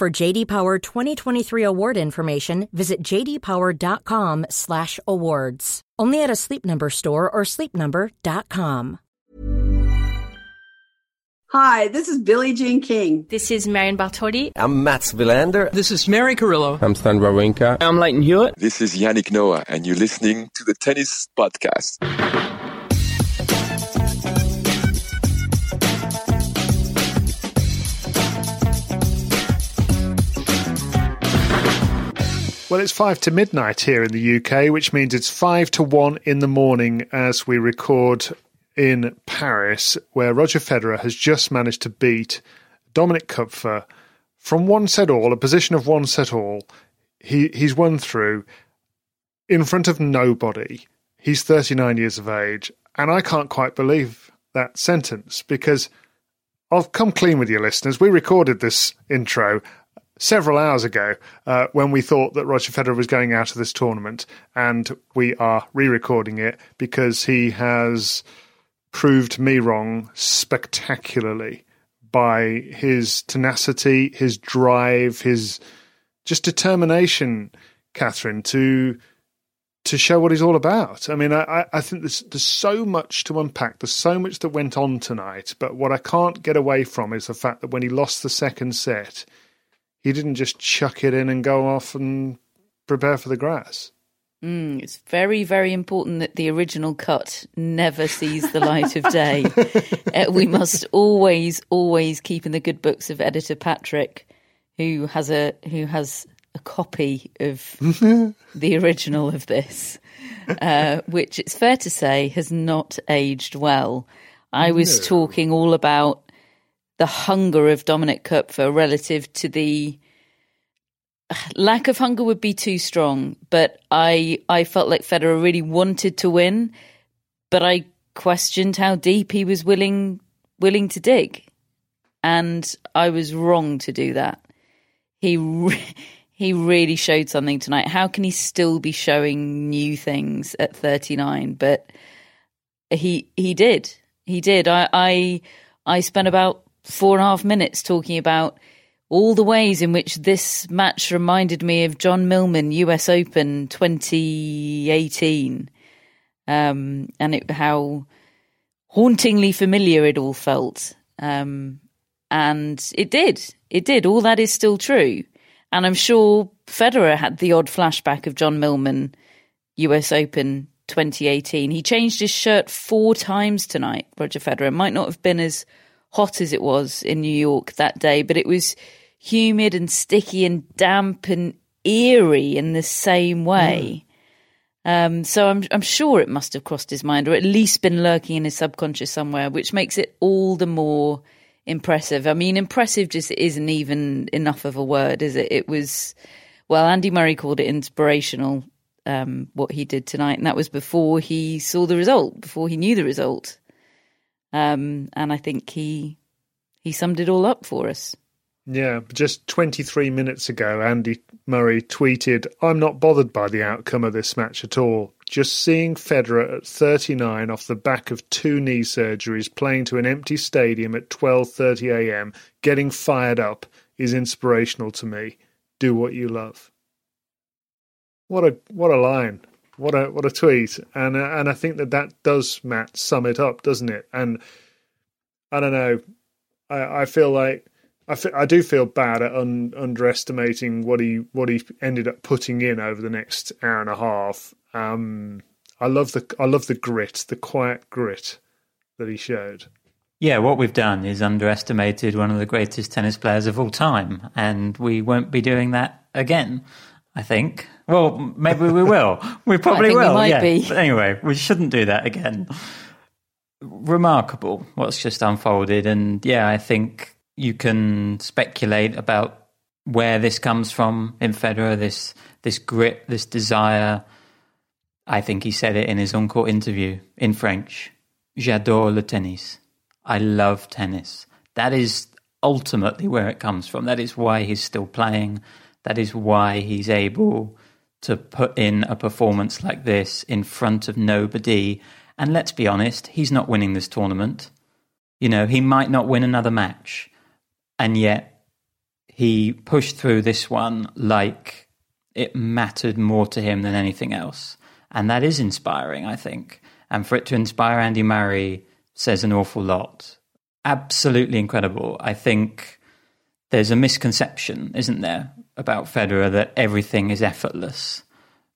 For JD Power 2023 award information, visit jdpower.com/awards. Only at a Sleep Number store or sleepnumber.com. Hi, this is Billie Jean King. This is Marion Bartoli. I'm Mats Wilander. This is Mary Carillo. I'm Stan Wawrinka. I'm Lleyton Hewitt. This is Yannick Noah, and you're listening to the Tennis Podcast. Well, it's five to midnight here in the UK, which means it's five to one in the morning as we record in Paris, where Roger Federer has just managed to beat Dominik Koepfer from one set all, a position of one set all. He he's won through in front of nobody. He's 39 years of age, and I can't quite believe that sentence because I'll come clean with you, listeners. We recorded this intro several hours ago uh, when we thought that Roger Federer was going out of this tournament, and we are re-recording it because he has proved me wrong spectacularly by his tenacity, his drive, his just determination, Catherine, to to show what he's all about. I mean, I, I think there's there's so much to unpack. There's so much that went on tonight, but what I can't get away from is the fact that when he lost the second set, he didn't just chuck it in and go off and prepare for the grass. Mm, it's very, very important that the original cut never sees the light of day. uh, we must always, always keep in the good books of editor Patrick, who has a who has a copy of the original of this, uh, which it's fair to say has not aged well. I was No. talking all about the hunger of Dominik Koepfer relative to the lack of hunger would be too strong, but I I felt like Federer really wanted to win, but I questioned how deep he was willing willing to dig, and I was wrong to do that. He re- he really showed something tonight. How can he still be showing new things at 39? But he he did. He did. I I I spent about four and a half minutes talking about all the ways in which this match reminded me of John Millman US Open 2018, um, and it, how hauntingly familiar it all felt. Um, and it did. It did. All that is still true. And I'm sure Federer had the odd flashback of John Millman US Open 2018. He changed his shirt four times tonight, Roger Federer. It might not have been as hot as it was in New York that day, but it was humid and sticky and damp and eerie in the same way. Um, so I'm I'm sure it must have crossed his mind, or at least been lurking in his subconscious somewhere, which makes it all the more impressive. I mean, impressive just isn't even enough of a word, is it? It was well, Andy Murray called it inspirational. Um, what he did tonight, and that was before he saw the result, before he knew the result. Um, and I think he he summed it all up for us. Yeah, just 23 minutes ago, Andy Murray tweeted, I'm not bothered by the outcome of this match at all. Just seeing Federer at 39 off the back of two knee surgeries playing to an empty stadium at 12.30am, getting fired up, is inspirational to me. Do what you love. What a what a line. What a what a tweet. And uh, and I think that that does Matt sum it up, doesn't it? And I don't know. I I feel like I, do feel bad at un- underestimating what he what he ended up putting in over the next hour and a half. Um, I love the I love the grit, the quiet grit that he showed. Yeah, what we've done is underestimated one of the greatest tennis players of all time, and we won't be doing that again. I think. Well, maybe we will. We probably we will. might yeah. be. But anyway, we shouldn't do that again. Remarkable what's just unfolded, and yeah, I think you can speculate about where this comes from in Federer. This this grit, this desire. I think he said it in his on-court interview in French. J'adore le tennis. I love tennis. That is ultimately where it comes from. That is why he's still playing. That is why he's able to put in a performance like this in front of nobody. And let's be honest, he's not winning this tournament. You know, he might not win another match. And yet he pushed through this one like it mattered more to him than anything else. And that is inspiring, I think. And for it to inspire Andy Murray says an awful lot. Absolutely incredible. I think there's a misconception, isn't there, about Federer that everything is effortless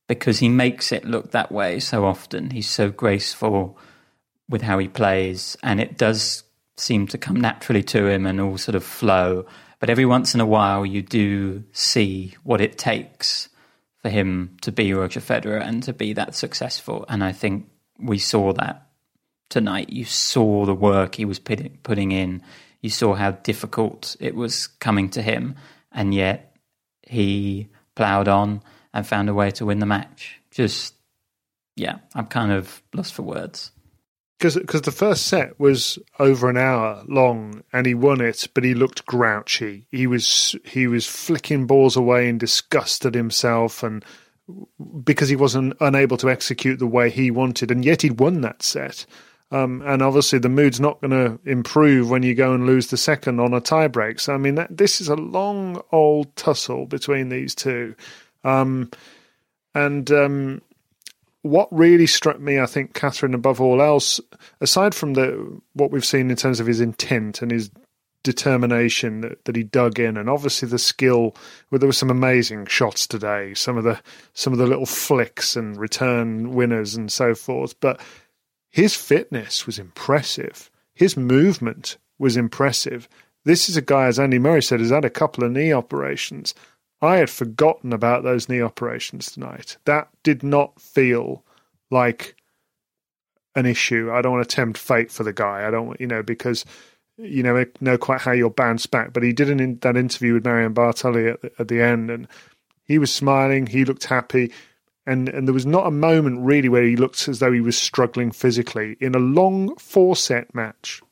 because he makes it look that way so often. He's so graceful with how he plays, and it does seem to come naturally to him and all sort of flow. But every once in a while, you do see what it takes for him to be Roger Federer and to be that successful. And I think we saw that tonight. You saw the work he was putting in. You saw how difficult it was coming to him, and yet he ploughed on and found a way to win the match. Just, yeah, I'm kind of lost for words. Because the first set was over an hour long and he won it, but he looked grouchy. He was he was flicking balls away in disgust at himself, and because he wasn't unable to execute the way he wanted, and yet he'd won that set. Um, and obviously, the mood's not going to improve when you go and lose the second on a tiebreak. So, I mean, that, this is a long old tussle between these two. Um, and um, what really struck me, I think, Catherine, above all else, aside from the what we've seen in terms of his intent and his determination that, that he dug in, and obviously the skill. Well, there were some amazing shots today. Some of the some of the little flicks and return winners and so forth. But his fitness was impressive. His movement was impressive. This is a guy, as Andy Murray said, has had a couple of knee operations. I had forgotten about those knee operations tonight. That did not feel like an issue. I don't want to tempt fate for the guy. I don't want, you know, because you know know quite how you'll bounce back. But he did an in, that interview with Marion Bartoli at the, at the end, and he was smiling. He looked happy, and and there was not a moment really where he looked as though he was struggling physically in a long four set match.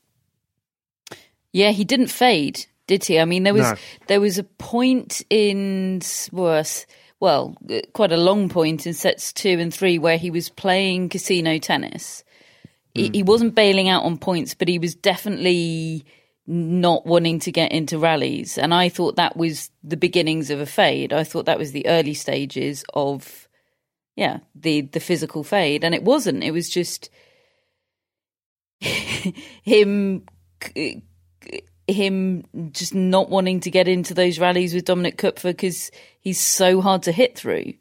Yeah, he didn't fade, did he? I mean, there was No. there was a point in worse, well, uh, quite a long point in sets two and three where he was playing casino tennis. He, he wasn't bailing out on points, but he was definitely not wanting to get into rallies. And I thought that was the beginnings of a fade. I thought that was the early stages of, yeah, the the physical fade. And it wasn't. It was just him him just not wanting to get into those rallies with Dominik Koepfer because he's so hard to hit through.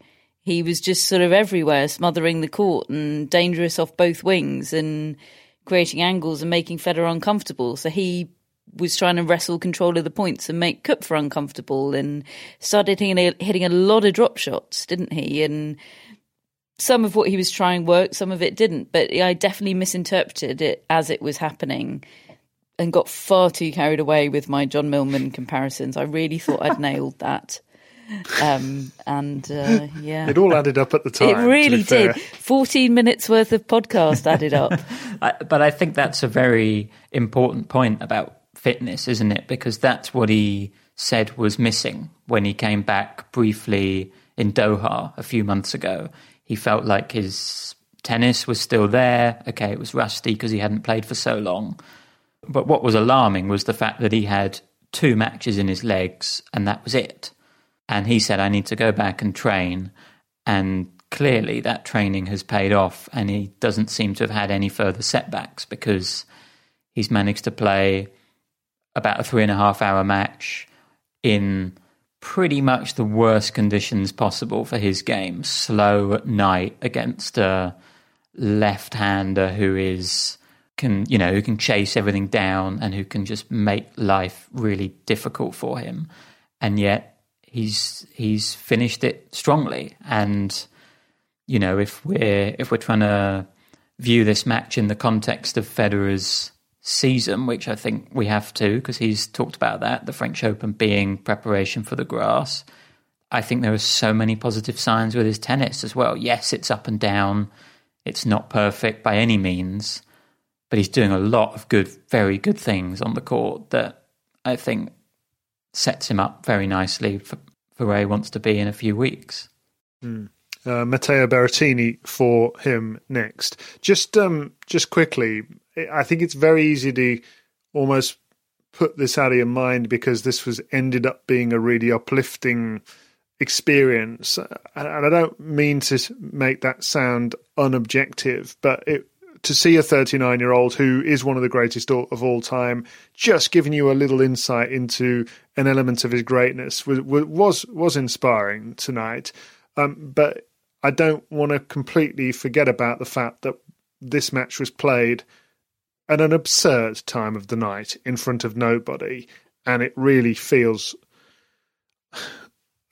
He was just sort of everywhere, smothering the court and dangerous off both wings and creating angles and making Federer uncomfortable. So he was trying to wrestle control of the points and make Koepfer uncomfortable and started hitting a, hitting a lot of drop shots, didn't he? And some of what he was trying worked, some of it didn't. But I definitely misinterpreted it as it was happening and got far too carried away with my John Millman comparisons. I really thought I'd nailed that. Um, and uh, yeah, It all added up at the time. it really did. 14 minutes worth of podcast added up. I, but I think that's a very important point about fitness, isn't it? Because that's what he said was missing when he came back briefly in Doha a few months ago. He felt like his tennis was still there. Okay, it was rusty because he hadn't played for so long. But what was alarming was the fact that he had two matches in his legs and that was it. And he said, I need to go back and train. And clearly that training has paid off and he doesn't seem to have had any further setbacks because he's managed to play about a three and a half hour match in pretty much the worst conditions possible for his game. Slow at night against a left hander who is can you know who can chase everything down and who can just make life really difficult for him and yet he's he's finished it strongly and you know if we're if we're trying to view this match in the context of Federer's season which I think we have to because he's talked about that the French Open being preparation for the grass I think there are so many positive signs with his tennis as well yes it's up and down it's not perfect by any means but he's doing a lot of good, very good things on the court that I think sets him up very nicely for, for where he wants to be in a few weeks. Mm. Uh, Matteo Berrettini for him next. Just um, just quickly, I think it's very easy to almost put this out of your mind because this was ended up being a really uplifting experience, and I don't mean to make that sound unobjective, but it to see a 39 year old who is one of the greatest of all time just giving you a little insight into an element of his greatness was was, was inspiring tonight. Um, but I don't want to completely forget about the fact that this match was played at an absurd time of the night in front of nobody, and it really feels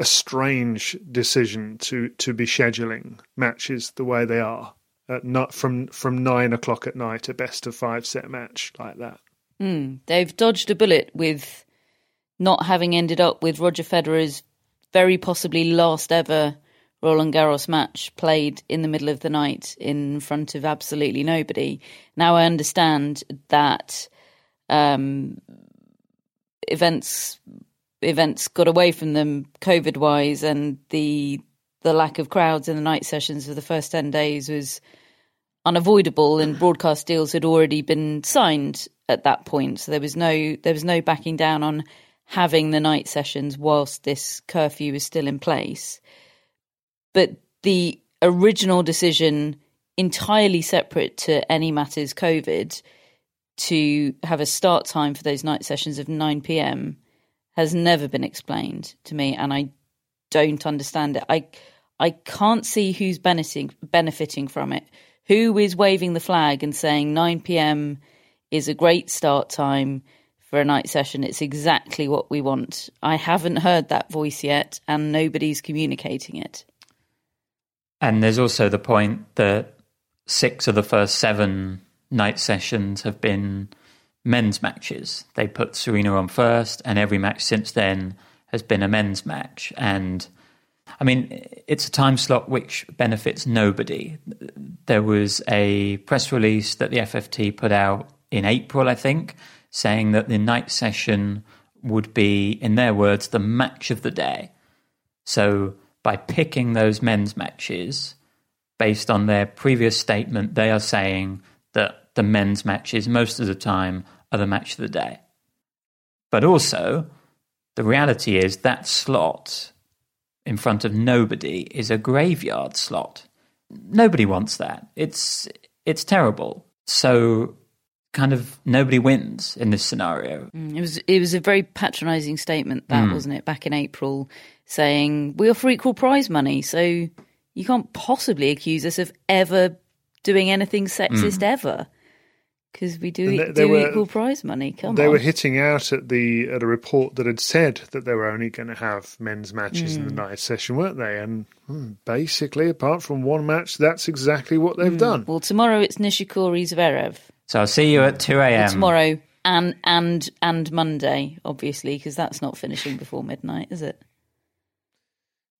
a strange decision to to be scheduling matches the way they are at not from from nine o'clock at night, a best of five set match like that. Mm, they've dodged a bullet with not having ended up with Roger Federer's very possibly last ever Roland Garros match played in the middle of the night in front of absolutely nobody. Now I understand that um, events events got away from them COVID wise, and the the lack of crowds in the night sessions for the first ten days was unavoidable and broadcast deals had already been signed at that point so there was no there was no backing down on having the night sessions whilst this curfew was still in place but the original decision entirely separate to any matters covid to have a start time for those night sessions of 9 p.m. has never been explained to me and I don't understand it I I can't see who's benefiting benefiting from it who is waving the flag and saying 9 p.m. is a great start time for a night session. It's exactly what we want. I haven't heard that voice yet, and nobody's communicating it. And there's also the point that six of the first seven night sessions have been men's matches. They put Serena on first, and every match since then has been a men's match. And I mean, it's a time slot which benefits nobody. There was a press release that the FFT put out in April, I think, saying that the night session would be, in their words, the match of the day. So by picking those men's matches, based on their previous statement, they are saying that the men's matches, most of the time, are the match of the day. But also, the reality is that slot in front of nobody is a graveyard slot. Nobody wants that. It's it's terrible. So kind of nobody wins in this scenario. Mm, it was it was a very patronising statement that mm. wasn't it back in April saying we offer equal prize money so you can't possibly accuse us of ever doing anything sexist mm. ever because we do, they, they do were, equal prize money. Come they on. were hitting out at the at a report that had said that they were only going to have men's matches mm. in the hmm. night session, weren't they? And hmm, basically, apart from one match, that's exactly what they've mm. done. Well, tomorrow it's Nishikori Zverev. So I'll see you at two a.m. tomorrow and and and Monday, obviously, because that's not finishing before midnight, is it?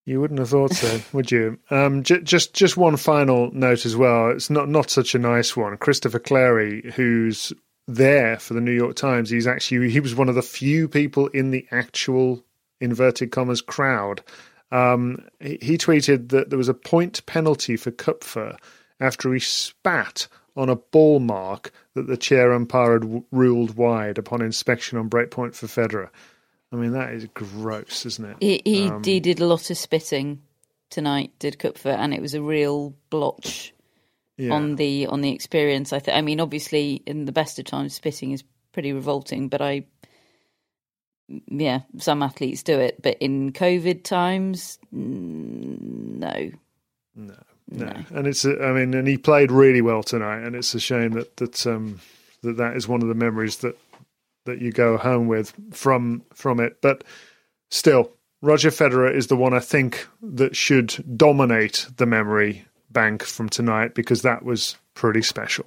You wouldn't have thought so, would you? Um, j- just just one final note as well. It's not not such a nice one. Christopher Clarey, who's there for the New York Times, he's actually he was one of the few people in the actual inverted commas crowd. Um, he, he, tweeted that there was a point penalty for Koepfer after he spat on a ball mark that the chair umpire had w- ruled wide upon inspection on breakpoint for Federer. I mean, that is gross, isn't it? He he, um, he did a lot of spitting tonight, did Koepfer, and it was a real blotch yeah. on the on the experience. I think. I mean, obviously, in the best of times, spitting is pretty revolting, but I yeah, some athletes do it, but in COVID times, no. No, no, and it's. A, I mean, and he played really well tonight, and it's a shame that that um, that that is one of the memories that that you go home with from from it. But still, Roger Federer is the one I think that should dominate the memory bank from tonight because that was pretty special.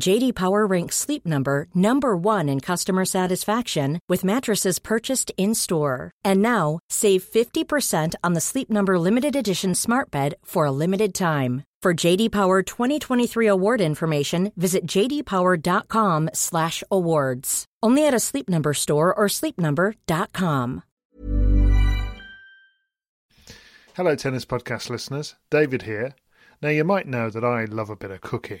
JD Power ranks Sleep Number number 1 in customer satisfaction with mattresses purchased in-store. And now, save 50% on the Sleep Number limited edition Smart Bed for a limited time. For JD Power 2023 award information, visit jdpower.com/awards. Only at a Sleep Number store or sleepnumber.com. Hello, tennis podcast listeners. David here. Now, you might know that I love a bit of cooking,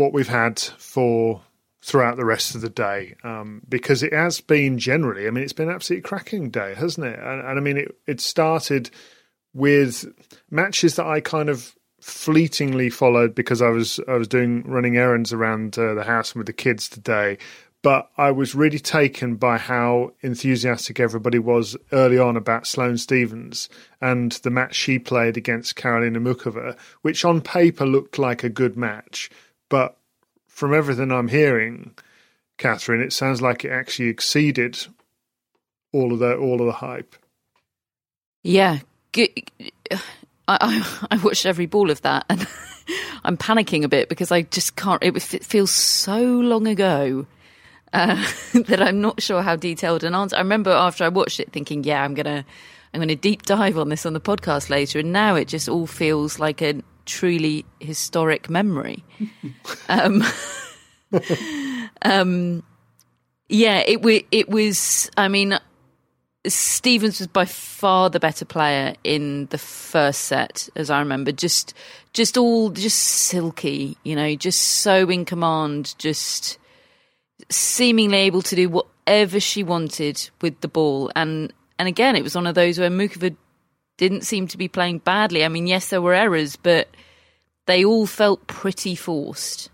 what we've had for throughout the rest of the day um, because it has been generally, I mean, it's been absolutely cracking day, hasn't it? And, and I mean, it, it started with matches that I kind of fleetingly followed because I was I was doing running errands around uh, the house with the kids today. But I was really taken by how enthusiastic everybody was early on about Sloane Stevens and the match she played against Karolina Muchova, which on paper looked like a good match, but from everything I'm hearing, Catherine, it sounds like it actually exceeded all of the all of the hype. Yeah, I, I, I watched every ball of that, and I'm panicking a bit because I just can't. It, it feels so long ago uh, that I'm not sure how detailed an answer. I remember after I watched it, thinking, "Yeah, I'm gonna." I'm to deep dive on this on the podcast later, and now it just all feels like a truly historic memory. um, um, yeah, it it was. I mean, Stevens was by far the better player in the first set, as I remember. Just, just all just silky, you know, just so in command, just seemingly able to do whatever she wanted with the ball. And and again, it was one of those where Muchova didn't seem to be playing badly. I mean, yes, there were errors, but they all felt pretty forced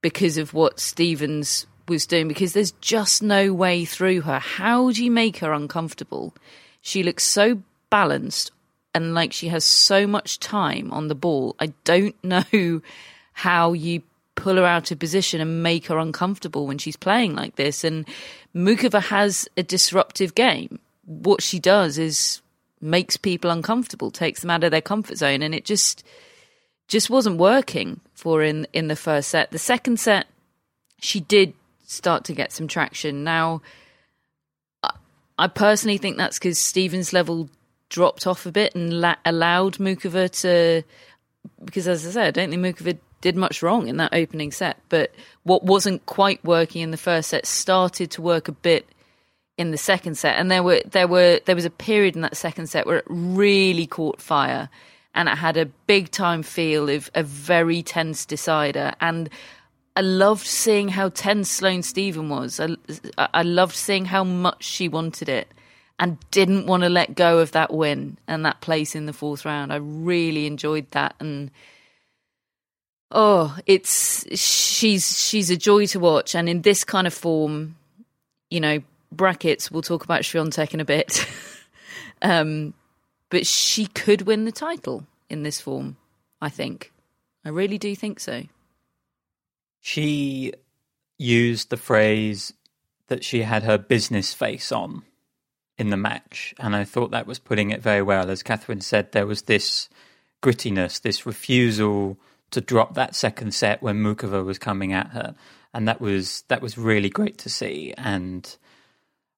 because of what Stevens was doing, because there's just no way through her. How do you make her uncomfortable? She looks so balanced and like she has so much time on the ball. I don't know how you pull her out of position and make her uncomfortable when she's playing like this. And Muchova has a disruptive game. What she does is makes people uncomfortable, takes them out of their comfort zone, and it just just wasn't working for in in the first set. The second set, she did start to get some traction. Now, I, I personally think that's because Stevens' level dropped off a bit and la- allowed Muchova to, because as I said, I don't think Muchova did much wrong in that opening set, but what wasn't quite working in the first set started to work a bit in the second set, and there were there were there was a period in that second set where it really caught fire, and it had a big time feel of a very tense decider, and I loved seeing how tense Sloane Stephen was. I, I loved seeing how much she wanted it and didn't want to let go of that win and that place in the fourth round. I really enjoyed that and oh, it's she's she's a joy to watch and in this kind of form, you know, brackets we'll talk about Swiatek in a bit. um, but she could win the title in this form, I think. I really do think so. She used the phrase that she had her business face on in the match, and I thought that was putting it very well. As Catherine said, there was this grittiness, this refusal to drop that second set when Muchova was coming at her, and that was that was really great to see. And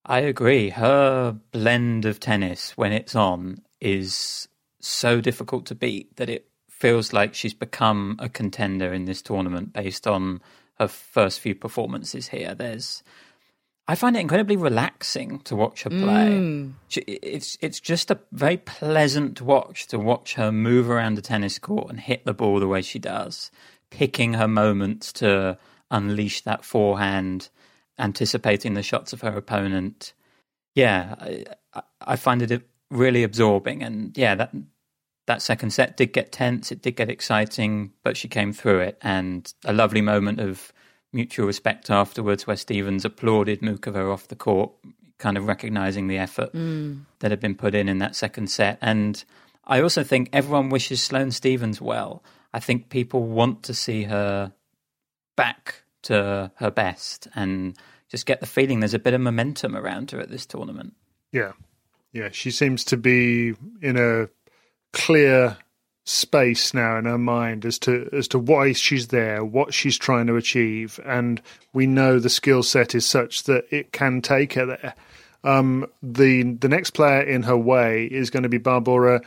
I agree, her blend of tennis when it's on is so difficult to beat that it feels like she's become a contender in this tournament based on her first few performances here. There's, I find it incredibly relaxing to watch her play. Mm. It's it's just a very pleasant watch to watch her move around the tennis court and hit the ball the way she does, picking her moments to unleash that forehand, anticipating the shots of her opponent. Yeah, I, I find it really absorbing, and yeah, that that second set did get tense, it did get exciting, but she came through it. And a lovely moment of mutual respect afterwards where Stevens applauded Muchova off the court, kind of recognizing the effort mm. that had been put in in that second set. And I also think everyone wishes Sloane Stevens well. I think people want to see her back to her best and just get the feeling there's a bit of momentum around her at this tournament. Yeah. Yeah, she seems to be in a clear space now in her mind as to as to why she's there, what she's trying to achieve, and we know the skill set is such that it can take her there. Um, the the next player in her way is going to be Barbora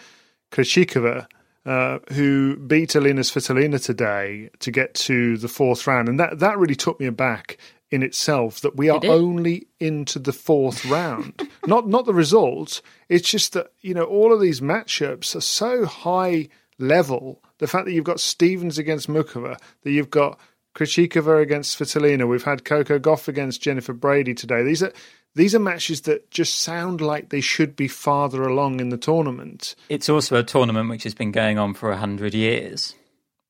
Krejcikova, uh, who beat Alina Svitolina today to get to the fourth round, and that that really took me aback in itself that we are only into the fourth round. not not the result. It's just that you know all of these matchups are so high level. The fact that you've got Stevens against Muchova, that you've got Krejcikova against Svitolina, we've had Coco Gauff against Jennifer Brady today. These are these are matches that just sound like they should be farther along in the tournament. It's also a tournament which has been going on for a hundred years,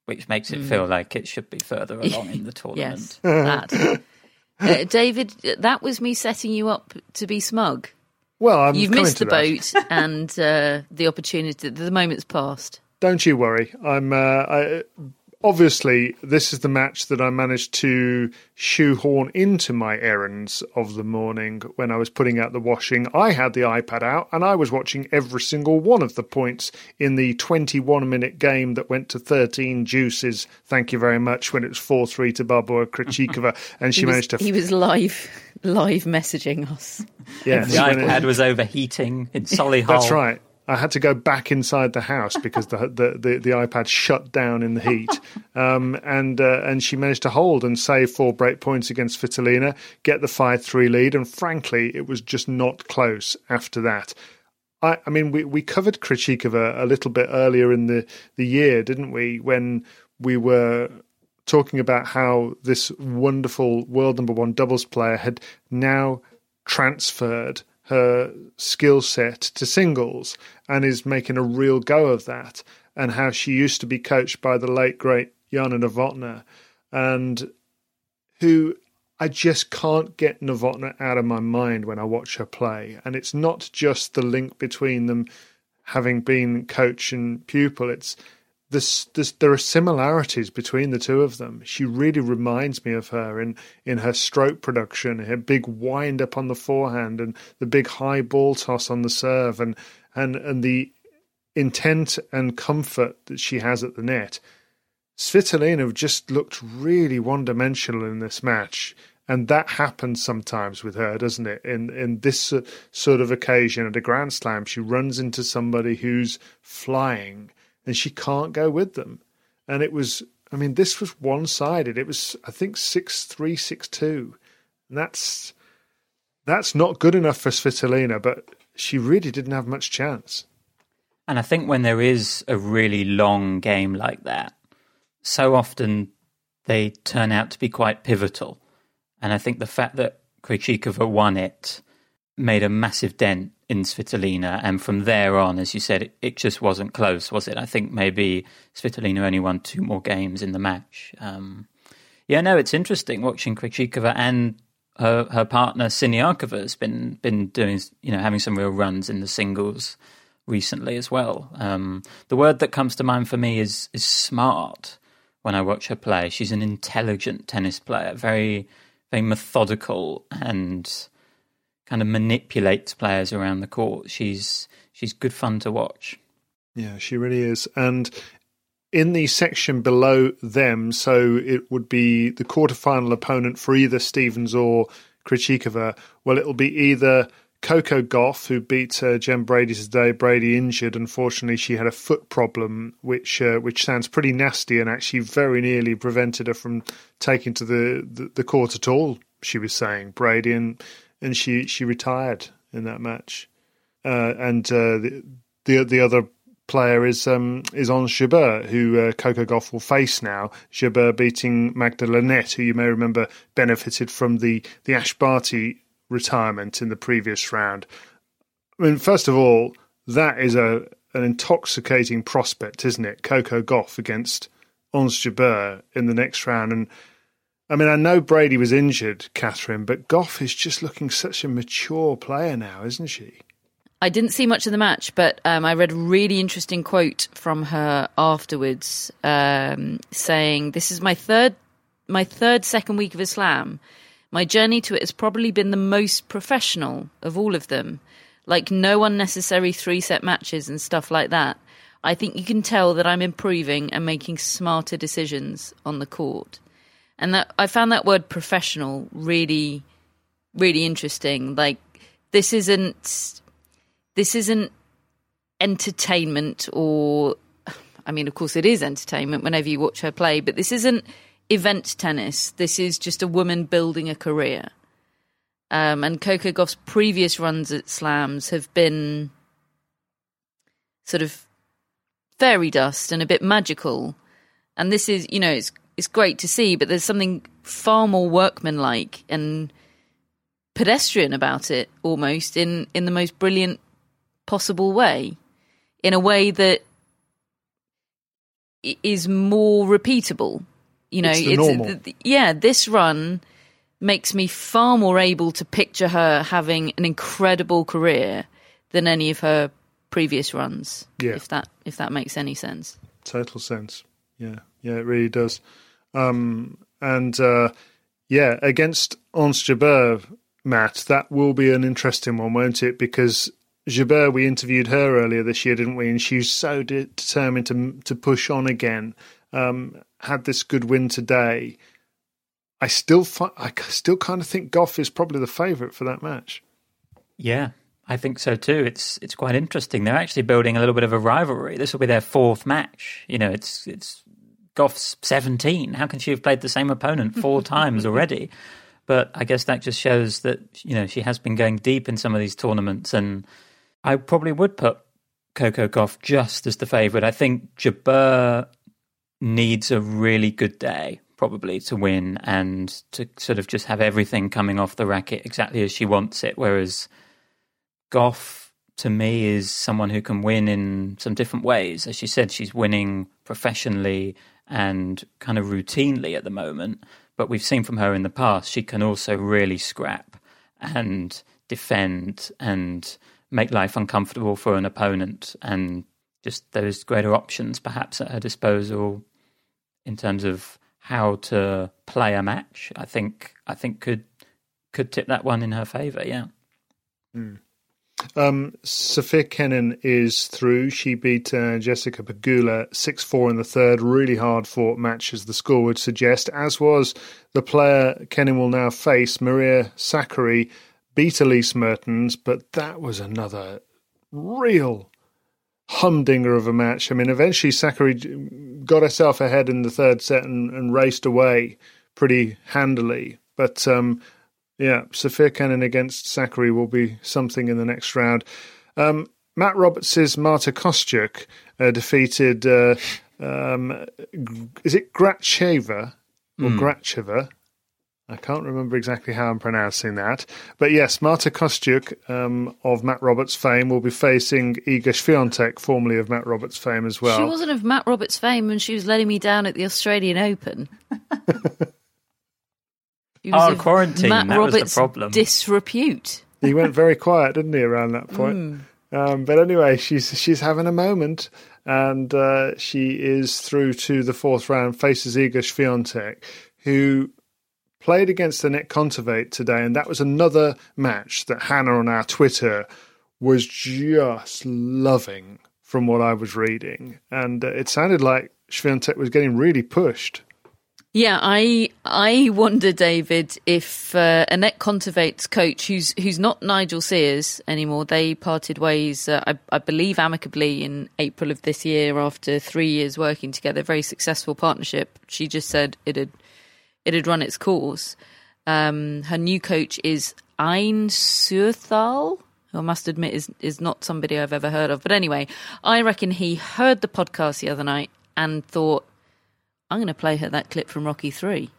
which makes it mm. feel like it should be further along in the tournament. yes, that. Uh, David, that was me setting you up to be smug. Well, I'm you've missed the that. boat and uh, the opportunity. The moment's passed. Don't you worry. I'm. Uh, I, obviously, this is the match that I managed to shoehorn into my errands of the morning when I was putting out the washing. I had the iPad out and I was watching every single one of the points in the 21 minute game that went to 13 juices. Thank you very much. When it was 4 3 to Barbora Krejcikova, and she was, managed to. He was live, live messaging us. Yeah, the iPad it, was overheating in Solihull. That's right. I had to go back inside the house because the the, the, the iPad shut down in the heat, um, and uh, and she managed to hold and save four break points against Svitolina, get the five three lead, and frankly, it was just not close after that. I, I mean, we, we covered Krejcikova a little bit earlier in the, the year, didn't we? When we were talking about how this wonderful world number one doubles player had now transferred her skill set to singles and is making a real go of that. And how she used to be coached by the late great Jana Novotná, and who I just can't get Novotná out of my mind when I watch her play. And it's not just the link between them having been coach and pupil. It's there are similarities between the two of them. She really reminds me of her in, in her stroke production, her big wind up on the forehand, and the big high ball toss on the serve, and and and the intent and comfort that she has at the net. Svitolina just looked really one dimensional in this match. And that happens sometimes with her, doesn't it? In in this uh, sort of occasion at a Grand Slam, she runs into somebody who's flying and she can't go with them. And it was I mean, this was one sided. It was, I think, six three six two, and that's that's not good enough for Svitolina. But she really didn't have much chance. And I think when there is a really long game like that, so often they turn out to be quite pivotal. And I think the fact that Krejcikova won it made a massive dent in Svitolina. And from there on, as you said, it, it, just wasn't close, was it? I think maybe Svitolina only won two more games in the match. Um, yeah, no, it's interesting watching Krejcikova and her her partner Siniakova has been been doing you know having some real runs in the singles recently as well. Um, the word that comes to mind for me is is smart. When I watch her play, she's an intelligent tennis player, very very methodical and kind of manipulates players around the court. She's she's good fun to watch. Yeah, she really is. And in the section below them, so it would be the quarterfinal opponent for either Stevens or Krejcikova. Well, it'll be either Coco Gauff, who beat uh, Jen Brady today. Brady injured. Unfortunately, she had a foot problem, which uh, which sounds pretty nasty, and actually very nearly prevented her from taking to the, the, the court at all. She was saying Brady, and and she she retired in that match. Uh, and uh, the, the the other player is um, is Ons Jabeur, who uh, Coco Gauff will face now. Jabeur beating Magda who you may remember benefited from the the Ash Barty retirement in the previous round. I mean, first of all, that is a an intoxicating prospect, isn't it? Coco Gauff against Ons Jabeur in the next round, and I mean, I know Brady was injured, Catherine, but Gauff is just looking such a mature player now, isn't she? I didn't see much of the match, but um, I read a really interesting quote from her afterwards, um, saying, "This is my third, my third second week of a slam. My journey to it has probably been the most professional of all of them. Like no unnecessary three set matches and stuff like that. I think you can tell that I'm improving and making smarter decisions on the court." And that I found that word professional really, really interesting. Like this isn't this isn't entertainment or I mean, of course, it is entertainment whenever you watch her play, but this isn't event tennis. This is just a woman building a career. Um, and Coco Gauff's previous runs at slams have been sort of fairy dust and a bit magical. And this is, you know, it's it's great to see, but there's something far more workmanlike and pedestrian about it almost in, in the most brilliant possible way. In a way that is more repeatable. You know, it's, it's yeah, this run makes me far more able to picture her having an incredible career than any of her previous runs. Yeah. If that if that makes any sense. Total sense. Yeah. Yeah, it really does. Um, and uh, yeah, against Ons Jabeur, Matt, that will be an interesting one, won't it? Because Jabeur, we interviewed her earlier this year, didn't we? And she was so de- determined to to push on again. Um, had this good win today. I still, fi- I still kind of think Gauff is probably the favourite for that match. Yeah, I think so too. It's it's quite interesting. They're actually building a little bit of a rivalry. This will be their fourth match. You know, it's it's Gauff's 17. How can she have played the same opponent four times already? But I guess that just shows that, you know, she has been going deep in some of these tournaments. And I probably would put Coco Gauff just as the favourite. I think Jabeur needs a really good day, probably, to win and to sort of just have everything coming off the racket exactly as she wants it. Whereas Gauff, to me, is someone who can win in some different ways. As she said, she's winning professionally and kind of routinely at the moment. But we've seen from her in the past, she can also really scrap and defend and make life uncomfortable for an opponent and just those greater options perhaps at her disposal in terms of how to play a match i think i think could could tip that one in her favor yeah mm. Um, Sofia Kenin is through. She beat uh, Jessica Pegula 6 4 in the third. Really hard fought match, as the score would suggest, as was the player Kenin will now face, Maria Sakkari, beat Elise Mertens, but that was another real humdinger of a match. I mean, eventually Sakkari got herself ahead in the third set and, and raced away pretty handily. But um, yeah, Sofia Kenin against Sakkari will be something in the next round. Um, Matt Roberts' Marta Kostyuk uh, defeated, uh, um, is it Gracheva or mm. Gracheva? I can't remember exactly how I'm pronouncing that. But yes, Marta Kostyuk um, of Matt Roberts fame will be facing Iga Swiatek, formerly of Matt Roberts fame as well. She wasn't of Matt Roberts fame when she was letting me down at the Australian Open. Our quarantine, Matt that Roberts was the problem. disrepute. He went very quiet, didn't he, around that point? Mm. Um, but anyway, she's she's having a moment, and uh, she is through to the fourth round. Faces Iga Swiatek, who played against Anett Kontaveit today, and that was another match that Hannah on our Twitter was just loving from what I was reading, and uh, it sounded like Swiatek was getting really pushed. Yeah, I I wonder, David, if uh, Anett Kontaveit's coach, who's who's not Nigel Sears anymore, they parted ways, uh, I, I, believe, amicably in April of this year after three years working together. Very successful partnership. She just said it had it had run its course. Um, her new coach is Ain Suurthal, who I must admit is is not somebody I've ever heard of. But anyway, I reckon he heard the podcast the other night and thought I'm going to play her that clip from Rocky Three.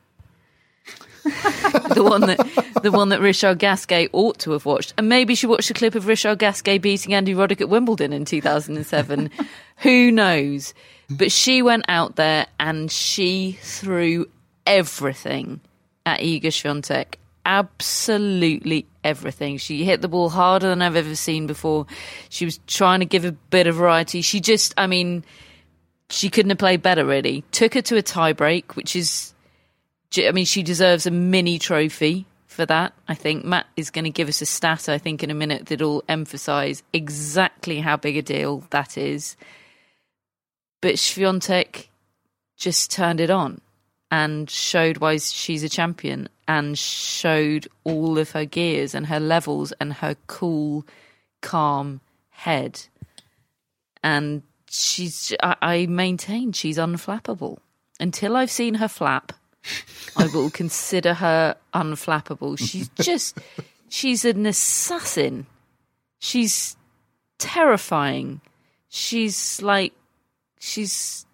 the one that the one that Richard Gasquet ought to have watched, and maybe she watched a clip of Richard Gasquet beating Andy Roddick at Wimbledon in 2007. Who knows? But she went out there and she threw everything at Iga Swiatek. Absolutely everything. She hit the ball harder than I've ever seen before. She was trying to give a bit of variety. She just, I mean, she couldn't have played better, really. Took her to a tiebreak, which is, I mean, she deserves a mini trophy for that. I think Matt is going to give us a stat, I think, in a minute that'll emphasise exactly how big a deal that is. But Swiatek just turned it on and showed why she's a champion and showed all of her gears and her levels and her cool, calm head. And she's I, I maintain she's unflappable. Until I've seen her flap, I will consider her unflappable. She's just she's an assassin. She's terrifying. She's like she's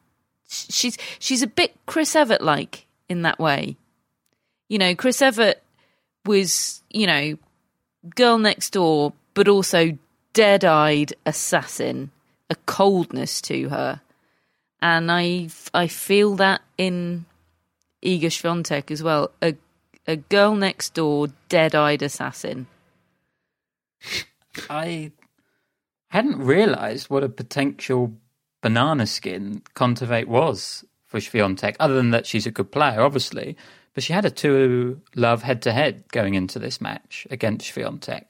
she's she's a bit Chris Evert like in that way. You know, Chris Evert was, you know, girl next door, but also dead eyed assassin a coldness to her, and I I feel that in Iga Swiatek as well. A a girl next door, dead eyed assassin. I hadn't realised what a potential banana skin Kontaveit was for Swiatek, other than that she's a good player, obviously. But she had a two love head to head going into this match against Swiatek.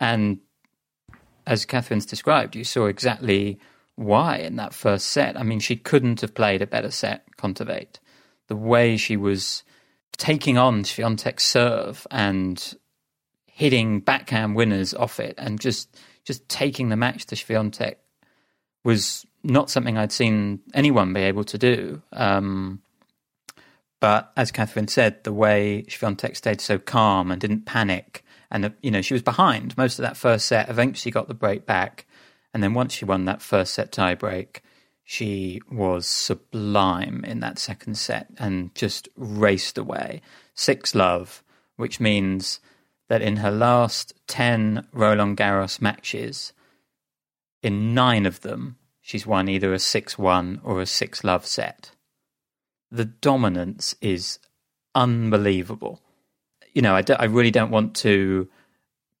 And as Catherine's described, you saw exactly why in that first set. I mean, she couldn't have played a better set, Kontaveit. The way she was taking on Swiatek's serve and hitting backhand winners off it and just just taking the match to Swiatek was not something I'd seen anyone be able to do. Um, but as Catherine said, the way Swiatek stayed so calm and didn't panic and uh, you know she was behind most of that first set. Eventually, got the break back, and then once she won that first set tie break, she was sublime in that second set and just raced away six love, which means that in her last ten Roland Garros matches, in nine of them, she's won either a six one or a six love set. The dominance is unbelievable you know, I, really don't want to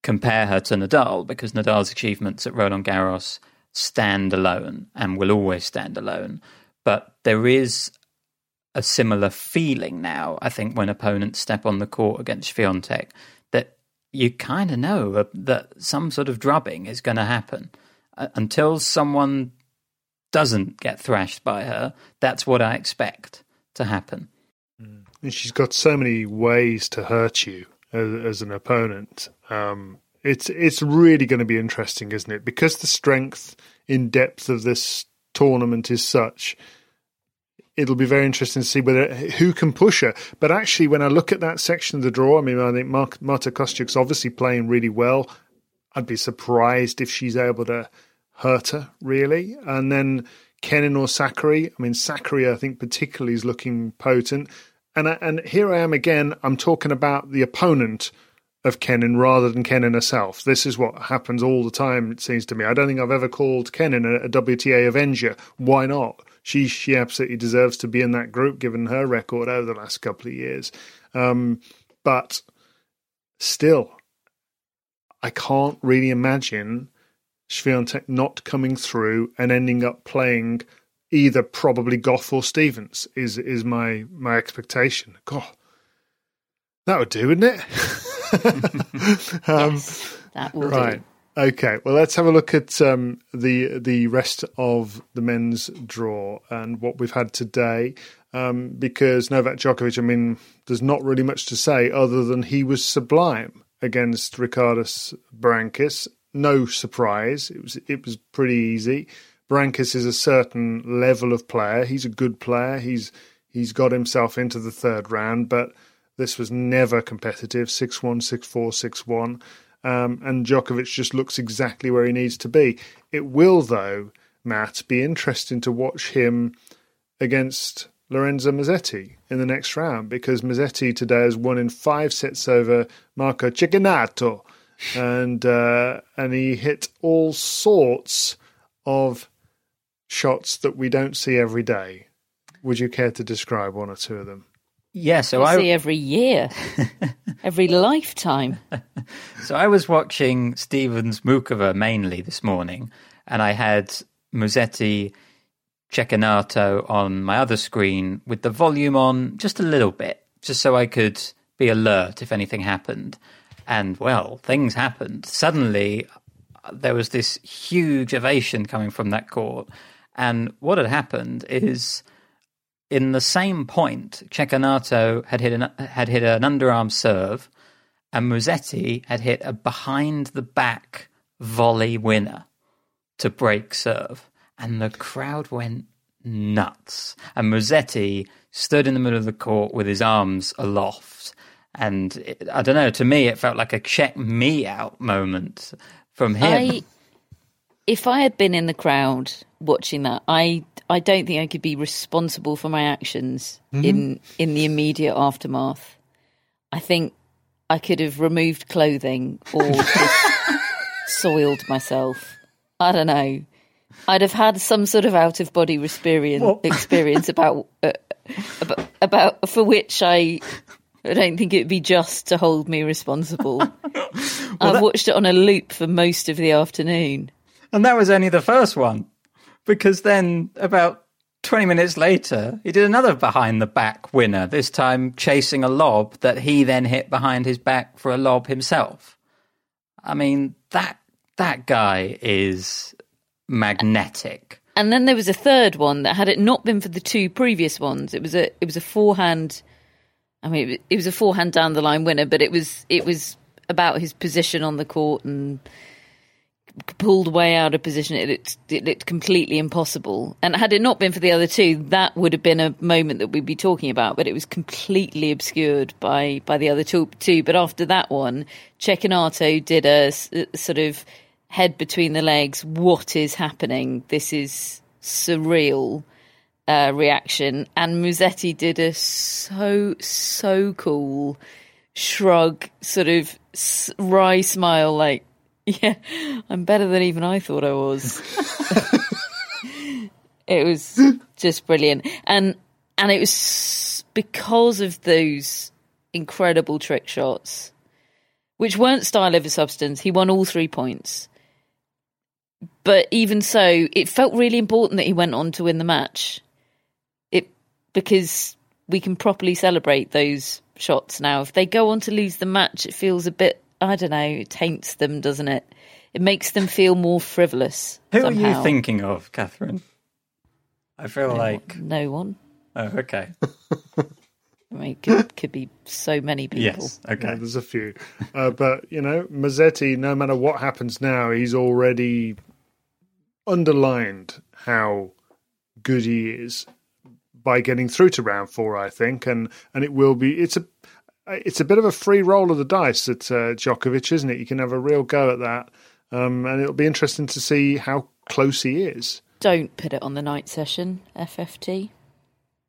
compare her to Nadal because Nadal's achievements at Roland Garros stand alone and will always stand alone. But there is a similar feeling now, I think, when opponents step on the court against Swiatek, that you kind of know that some sort of drubbing is going to happen. Uh, until someone doesn't get thrashed by her, that's what I expect to happen. And she's got so many ways to hurt you as, as an opponent. Um, It's it's really going to be interesting, isn't it? Because the strength in depth of this tournament is such. It'll be very interesting to see whether who can push her. But actually, when I look at that section of the draw, I mean, I think Mark, Marta Kostyuk's obviously playing really well. I'd be surprised if she's able to hurt her really. And then Kenin or Sakkari. I mean, Sakkari, I think particularly is looking potent. And I, and here I am again. I'm talking about the opponent of Kenin rather than Kenin herself. This is what happens all the time. It seems to me. I don't think I've ever called Kenin a, a WTA Avenger. Why not? She she absolutely deserves to be in that group given her record over the last couple of years. Um, but still, I can't really imagine Swiatek not coming through and ending up playing either probably Gauff or Stevens is is my my expectation. God, that would do, wouldn't it? um, yes, that would right. Do. Okay, well, let's have a look at um, the the rest of the men's draw and what we've had today. Um, because Novak Djokovic, I mean, there's not really much to say other than he was sublime against Ricardas Berankis no surprise. It was it was pretty easy. Berankis is a certain level of player. He's a good player. He's he's got himself into the third round, but this was never competitive. 6-1, 6-4, 6-1. Um, and Djokovic just looks exactly where he needs to be. It will, though, Matt, be interesting to watch him against Lorenzo Musetti in the next round because Mazzetti today has won in five sets over Marco Cecchinato and uh, and he hit all sorts of shots that we don't see every day. Would you care to describe one or two of them? Yeah, so we I see every year, every lifetime. so I was watching Stevens Muchova mainly this morning, and I had Musetti Cecchinato on my other screen with the volume on just a little bit, just so I could be alert if anything happened. And well, things happened. Suddenly, uh, there was this huge ovation coming from that court. And what had happened is in the same point, Cecchinato had hit an, had hit an underarm serve, and Musetti had hit a behind the back volley winner to break serve. And the crowd went nuts. And Musetti stood in the middle of the court with his arms aloft and it, I don't know. To me, it felt like a check me out moment from him. I, if I had been in the crowd watching that, I I don't think I could be responsible for my actions mm-hmm. in in the immediate aftermath. I think I could have removed clothing or soiled myself. I don't know. I'd have had some sort of out of body experience experience about, uh, about about for which I I don't think it'd be just to hold me responsible. well, I've that... watched it on a loop for most of the afternoon. And that was only the first one. Because then, about 20 minutes later, he did another behind the back winner, this time chasing a lob that he then hit behind his back for a lob himself. I mean, that that guy is magnetic. And then there was a third one that had it not been for the two previous ones, it was a it was a forehand I mean, it was a forehand down the line winner, but it was it was about his position on the court and pulled way out of position. It looked, it looked completely impossible. And had it not been for the other two, that would have been a moment that we'd be talking about. But it was completely obscured by by the other two. But after that one, Cecchinato did a, a sort of head between the legs. What is happening? This is surreal uh, reaction, and Musetti did a so so cool shrug, sort of wry smile, like, "Yeah, I'm better than even I thought I was." it was just brilliant, and and it was because of those incredible trick shots, which weren't style over substance. He won all three points. But even so, it felt really important that he went on to win the match It because we can properly celebrate those shots now. If they go on to lose the match, it feels a bit, I don't know, it taints them, doesn't it? It makes them feel more frivolous. Who somehow. are you thinking of, Catherine? I feel no like. No one. Oh, okay. I mean, it could, could be so many people. Yes. Okay. Yeah, there's a few. Uh, but, you know, Musetti, no matter what happens now, he's already underlined how good he is by getting through to round four, I think. And, and it will be, it's a, it's a bit of a free roll of the dice at uh, Djokovic, isn't it? You can have a real go at that. Um, and it'll be interesting to see how close he is. Don't put it on the night session, FFT.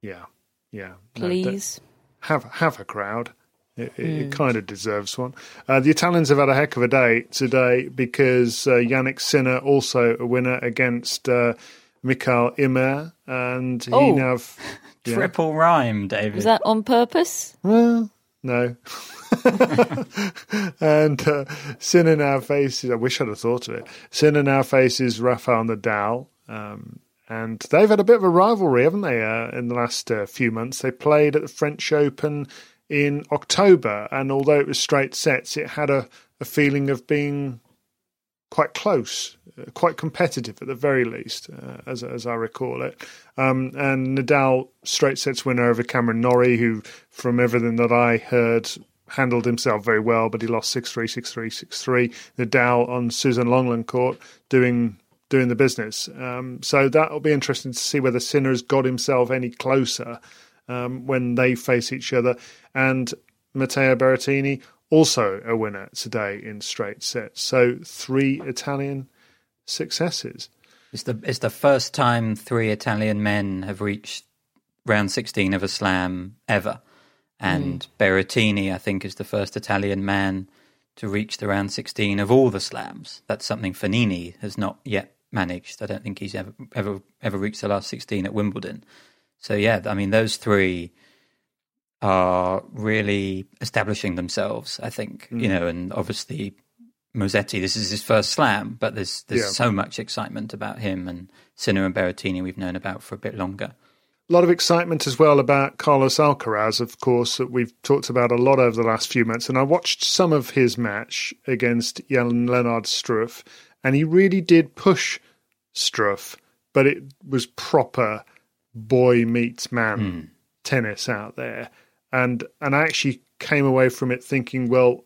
Yeah. Yeah. No, Please. have have a crowd. It, it, it kind of deserves one. Uh, the Italians have had a heck of a day today because uh, Jannik Sinner also a winner against uh, Mikael Ymer, and he Oh. now yeah. Triple rhyme, David. Was that on purpose? well no. and uh, Sinner now faces. I wish I'd have thought of it. Sinner now faces Rafael Nadal. Um, and they've had a bit of a rivalry, haven't they, uh, in the last uh, few months? They played at the French Open in October, and although it was straight sets, it had a, a feeling of being quite close, uh, quite competitive at the very least, uh, as as I recall it. Um, and Nadal straight sets winner over Cameron Norrie, who, from everything that I heard, handled himself very well, but he lost 6-3, 6-3, 6-3. Nadal on Suzanne Lenglen court doing doing the business. Um, so that'll be interesting to see whether Sinner has got himself any closer um, when they face each other. And Matteo Berrettini, also a winner today in straight sets. So three Italian successes. It's the it's the first time three Italian men have reached round sixteen of a slam ever, and hmm. Berrettini, I think, is the first Italian man to reach the round sixteen of all the slams. That's something Fognini has not yet managed. I don't think he's ever ever ever reached the last sixteen at Wimbledon. So yeah, I mean those three are really establishing themselves. I think you mm. know, and obviously Musetti, this is his first slam, but there's there's Yeah. so much excitement about him and Sinner and Berrettini we've known about for a bit longer. A lot of excitement as well about Carlos Alcaraz, of course, that we've talked about a lot over the last few months. And I watched some of his match against Jan Leonard Struff, and he really did push Struff, but it was proper boy meets man hmm. tennis out there. And and I actually came away from it thinking, well,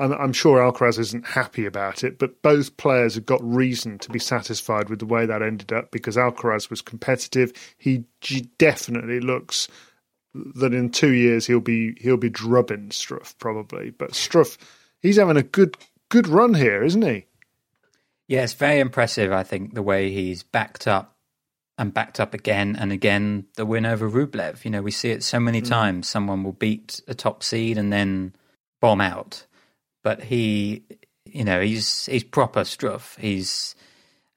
I'm, I'm sure Alcaraz isn't happy about it, but both players have got reason to be satisfied with the way that ended up because Alcaraz was competitive. He definitely looks that in two years he'll be he'll be drubbing Struff probably, but Struff he's having a good good run here, isn't he? Yeah, it's very impressive, I think, the way he's backed up and backed up again and again the win over Rublev. You know, we see it so many hmm. times. Someone will beat a top seed and then bomb out. But he, you know, he's he's proper Struff. He's,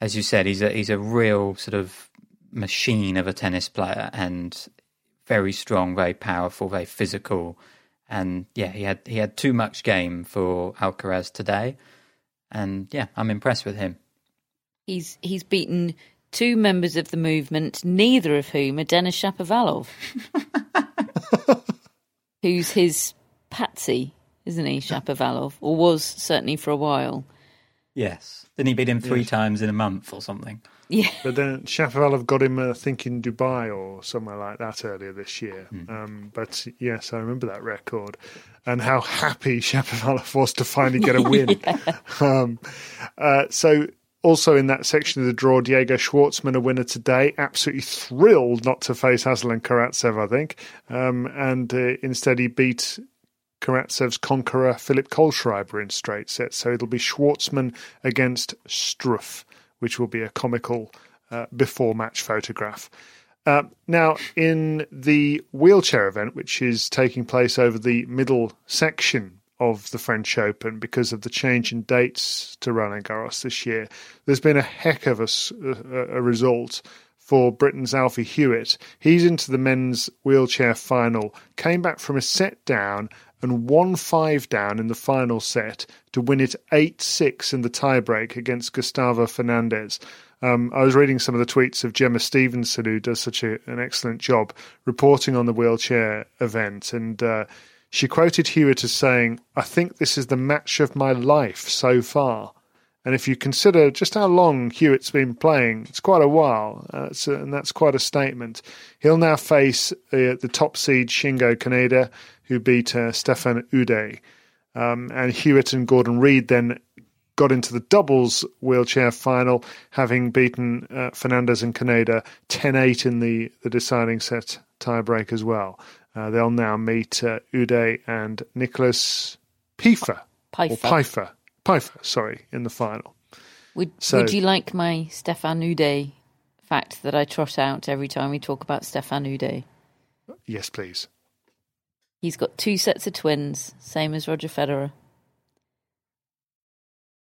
as you said, he's a he's a real sort of machine of a tennis player and very strong, very powerful, very physical. And yeah, he had he had too much game for Alcaraz today. And yeah, I'm impressed with him. He's he's beaten two members of the movement, neither of whom are Denis Shapovalov, who's his patsy, isn't he, Shapovalov, or was certainly for a while. Yes. Didn't he beat him three times in a month or something? Yeah, But then Shapovalov got him, uh, I think, in Dubai or somewhere like that earlier this year. Um, but yes, I remember that record and how happy Shapovalov was to finally get a win. um, uh, so, also in that section of the draw, Diego Schwartzman, a winner today, absolutely thrilled not to face Aslan Karatsev, I think. Um, and uh, instead, he beat Karatsev's conqueror Philipp Kohlschreiber in straight sets. So it'll be Schwartzman against Struff, which will be a comical uh, before match photograph. Uh, now, in the wheelchair event, which is taking place over the middle section of the French Open because of the change in dates to Roland Garros this year, there's been a heck of a result for Britain's Alfie Hewett. He's into the men's wheelchair final, came back from a set down and won 5 down in the final set to win it 8 6 in the tiebreak against Gustavo Fernandez. Um, I was reading some of the tweets of Gemma Stevenson, who does such a, an excellent job reporting on the wheelchair event, and uh, she quoted Hewett as saying, I think this is the match of my life so far. And if you consider just how long Hewett's been playing, it's quite a while, uh, so, and that's quite a statement. He'll now face uh, the top seed Shingo Kunieda, who beat uh, Stefan Houdet. Um, and Hewett and Gordon Reid then got into the doubles wheelchair final, having beaten uh, Fernandez and Kunieda 10 8 in the, the deciding set tiebreak as well. Uh, they'll now meet uh, Houdet and Nicholas. Or Peifer. Peifer, sorry, in the final. Would So- Would you like my Stefan Houdet fact that I trot out every time we talk about Stefan Houdet? Yes, please. He's got two sets of twins, same as Roger Federer,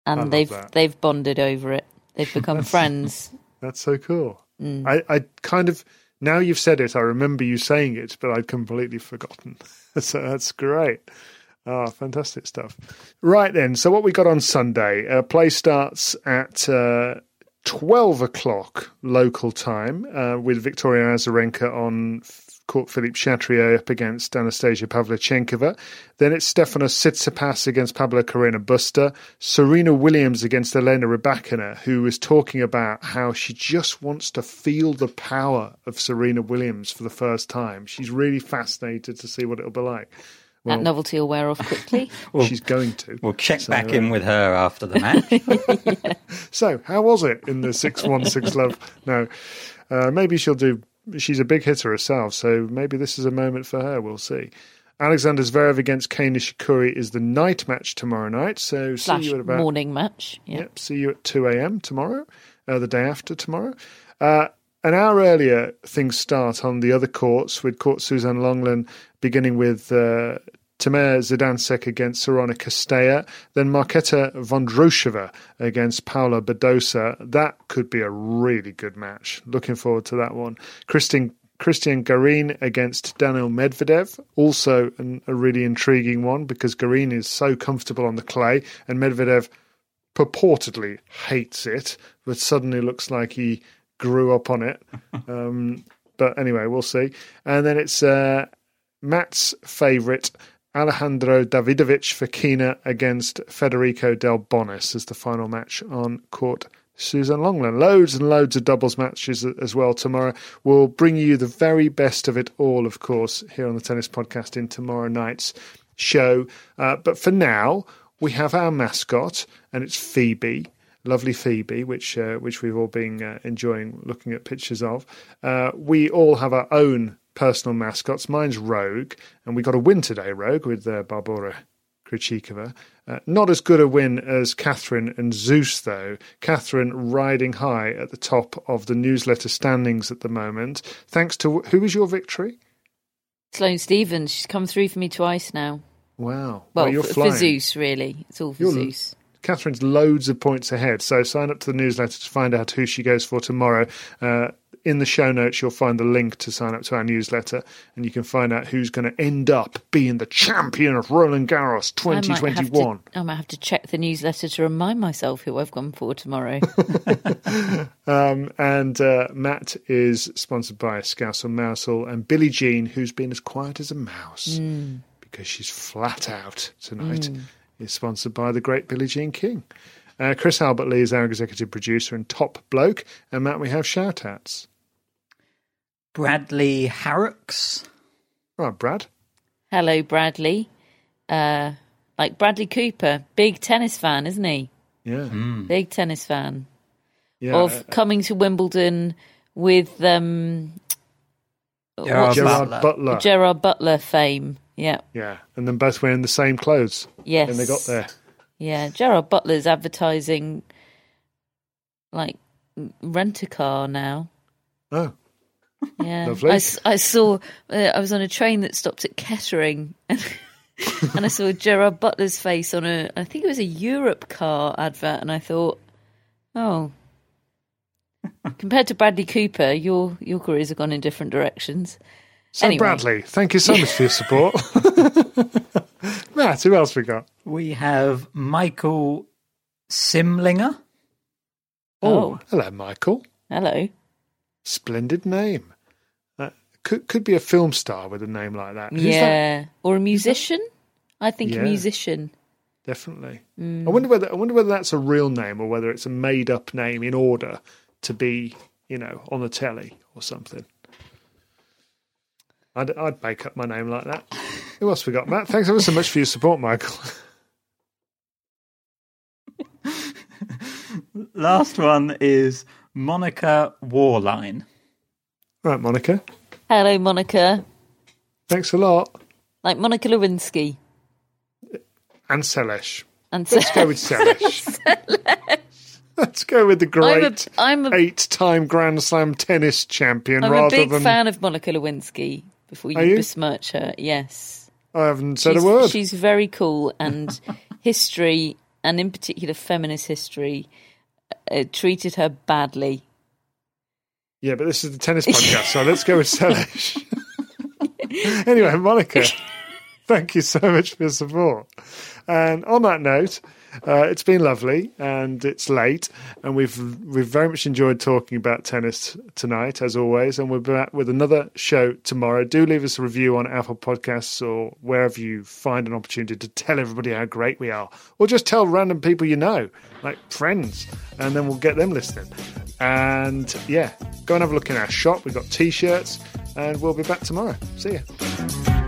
and they've that. they've bonded over it. They've become friends. That's so cool. Mm. I, I kind of now you've said it, I remember you saying it, but I'd completely forgotten. so that's great. Ah, fantastic stuff. Right then, so what we got on Sunday? Uh, play starts at uh, twelve o'clock local time uh, with Victoria Azarenka on f- court Philippe Chatrier up against Anastasia Pavlyuchenkova. Then it's Stefanos Tsitsipas against Pablo Carreño Busta. Serena Williams against Elena Rybakina, who was talking about how she just wants to feel the power of Serena Williams for the first time. She's really fascinated to see what it'll be like. Well, that novelty will wear off quickly. she's going to. We'll check So, back uh, in with her after the match. So, how was it in the 616 love? No, uh, maybe she'll do. She's a big hitter herself, so maybe this is a moment for her. We'll see. Alexander Zverev against Kei Nishikori is the night match tomorrow night. So, see you at about morning match. Yeah. Yep. See you at 2 a.m. tomorrow, uh, the day after tomorrow. Uh, an hour earlier, things start on the other courts with Court Suzanne Lenglen beginning with uh, Tamara Zidansek against Sorana Cirstea, then Marketa Vondrousova against Paula Badosa. That could be a really good match. Looking forward to that one. Christine Cristian Garin against Daniil Medvedev, also an, a really intriguing one because Garin is so comfortable on the clay and Medvedev purportedly hates it, but suddenly looks like he grew up on it. Um, but anyway, we'll see. And then it's uh, Matt's favourite, Alejandro Davidovich Fokina against Federico Del Bonis as the final match on court. Suzanne Lenglen. Loads and loads of doubles matches as well tomorrow. We'll bring you the very best of it all, of course, here on the Tennis Podcast in tomorrow night's show. Uh, but for now, we have our mascot, and it's Phoebe, lovely Phoebe, which uh, which we've all been uh, enjoying looking at pictures of. Uh, we all have our own personal mascots. Mine's Rogue, and we got a win today, Rogue, with uh, Barbara Krejcikova. Uh, not as good a win as Catherine and Zeus, though. Catherine riding high at the top of the newsletter standings at the moment. Thanks to who was your victory? Sloane Stevens, she's come through for me twice now. Wow. Well, you're for, for. Zeus, really. It's all for You're- Zeus. Catherine's loads of points ahead. So sign up to the newsletter to find out who she goes for tomorrow. Uh, in the show notes, you'll find the link to sign up to our newsletter, and you can find out who's going to end up being the champion of Roland Garros I might, 2021. to, I might have to check the newsletter to remind myself who I've gone for tomorrow. Um, and uh, Matt is sponsored by Scousel Mousel and Billie Jean, who's been as quiet as a mouse because she's flat out tonight, is sponsored by the great Billie Jean King. Uh, Chris Albert Lee is our executive producer and top bloke. And Matt, we have shout outs. Bradley Harrocks. Right, Brad. Hello, Bradley. Uh, like Bradley Cooper, big tennis fan, isn't he? Yeah. Big tennis fan yeah. of coming to Wimbledon with um, Gerard what's- Gerard Butler. Butler. Gerard Butler fame. Yeah, yeah. And then both wearing the same clothes yes. And they got there. Yeah, Gerard Butler's advertising like rent a car now. Oh, Yeah, Lovely. I, I saw. Uh, I was on a train that stopped at Kettering, and, and I saw Gerard Butler's face on a. I think it was a Europcar advert, and I thought, oh. Compared to Bradley Cooper, your your careers have gone in different directions. So Anyway. Bradley, thank you so much for your support. Matt, who else we got? We have Michael Simlinger. Oh. hello, Michael. Hello. Splendid name. Uh, could could be a film star with a name like that. Who's that? yeah, or a musician. I think Yeah. a musician. definitely. I wonder whether I wonder whether that's a real name or whether it's a made up name in order to be, you know, on the telly or something. I'd, I'd make up my name like that. Who else we got, Matt? Thanks ever so much for your support, Michael. Last one is Monica Warline. right, Monica. Hello, Monica. Thanks a lot. Like Monica Lewinsky. And Selesh. And Let's go with Selesh. Let's go with the I'm a, great I'm a, eight-time Grand Slam tennis champion I'm a big than fan of Monica Lewinsky. Before you, you? besmirch her, yes, I haven't said she's, a word. she's very cool, and history, and in particular feminist history, uh, treated her badly. Yeah, but this is the tennis podcast, so let's go with Selesh. anyway, Monica, thank you so much for your support. And on that note, uh, it's been lovely, and it's late, and we've we've very much enjoyed talking about tennis tonight, as always. And we'll be back with another show tomorrow. Do leave us a review on Apple Podcasts or wherever you find an opportunity to tell everybody how great we are, or just tell random people you know, like friends, and then we'll get them listening. And yeah, go and have a look in our shop. We've got t-shirts, and we'll be back tomorrow. See you.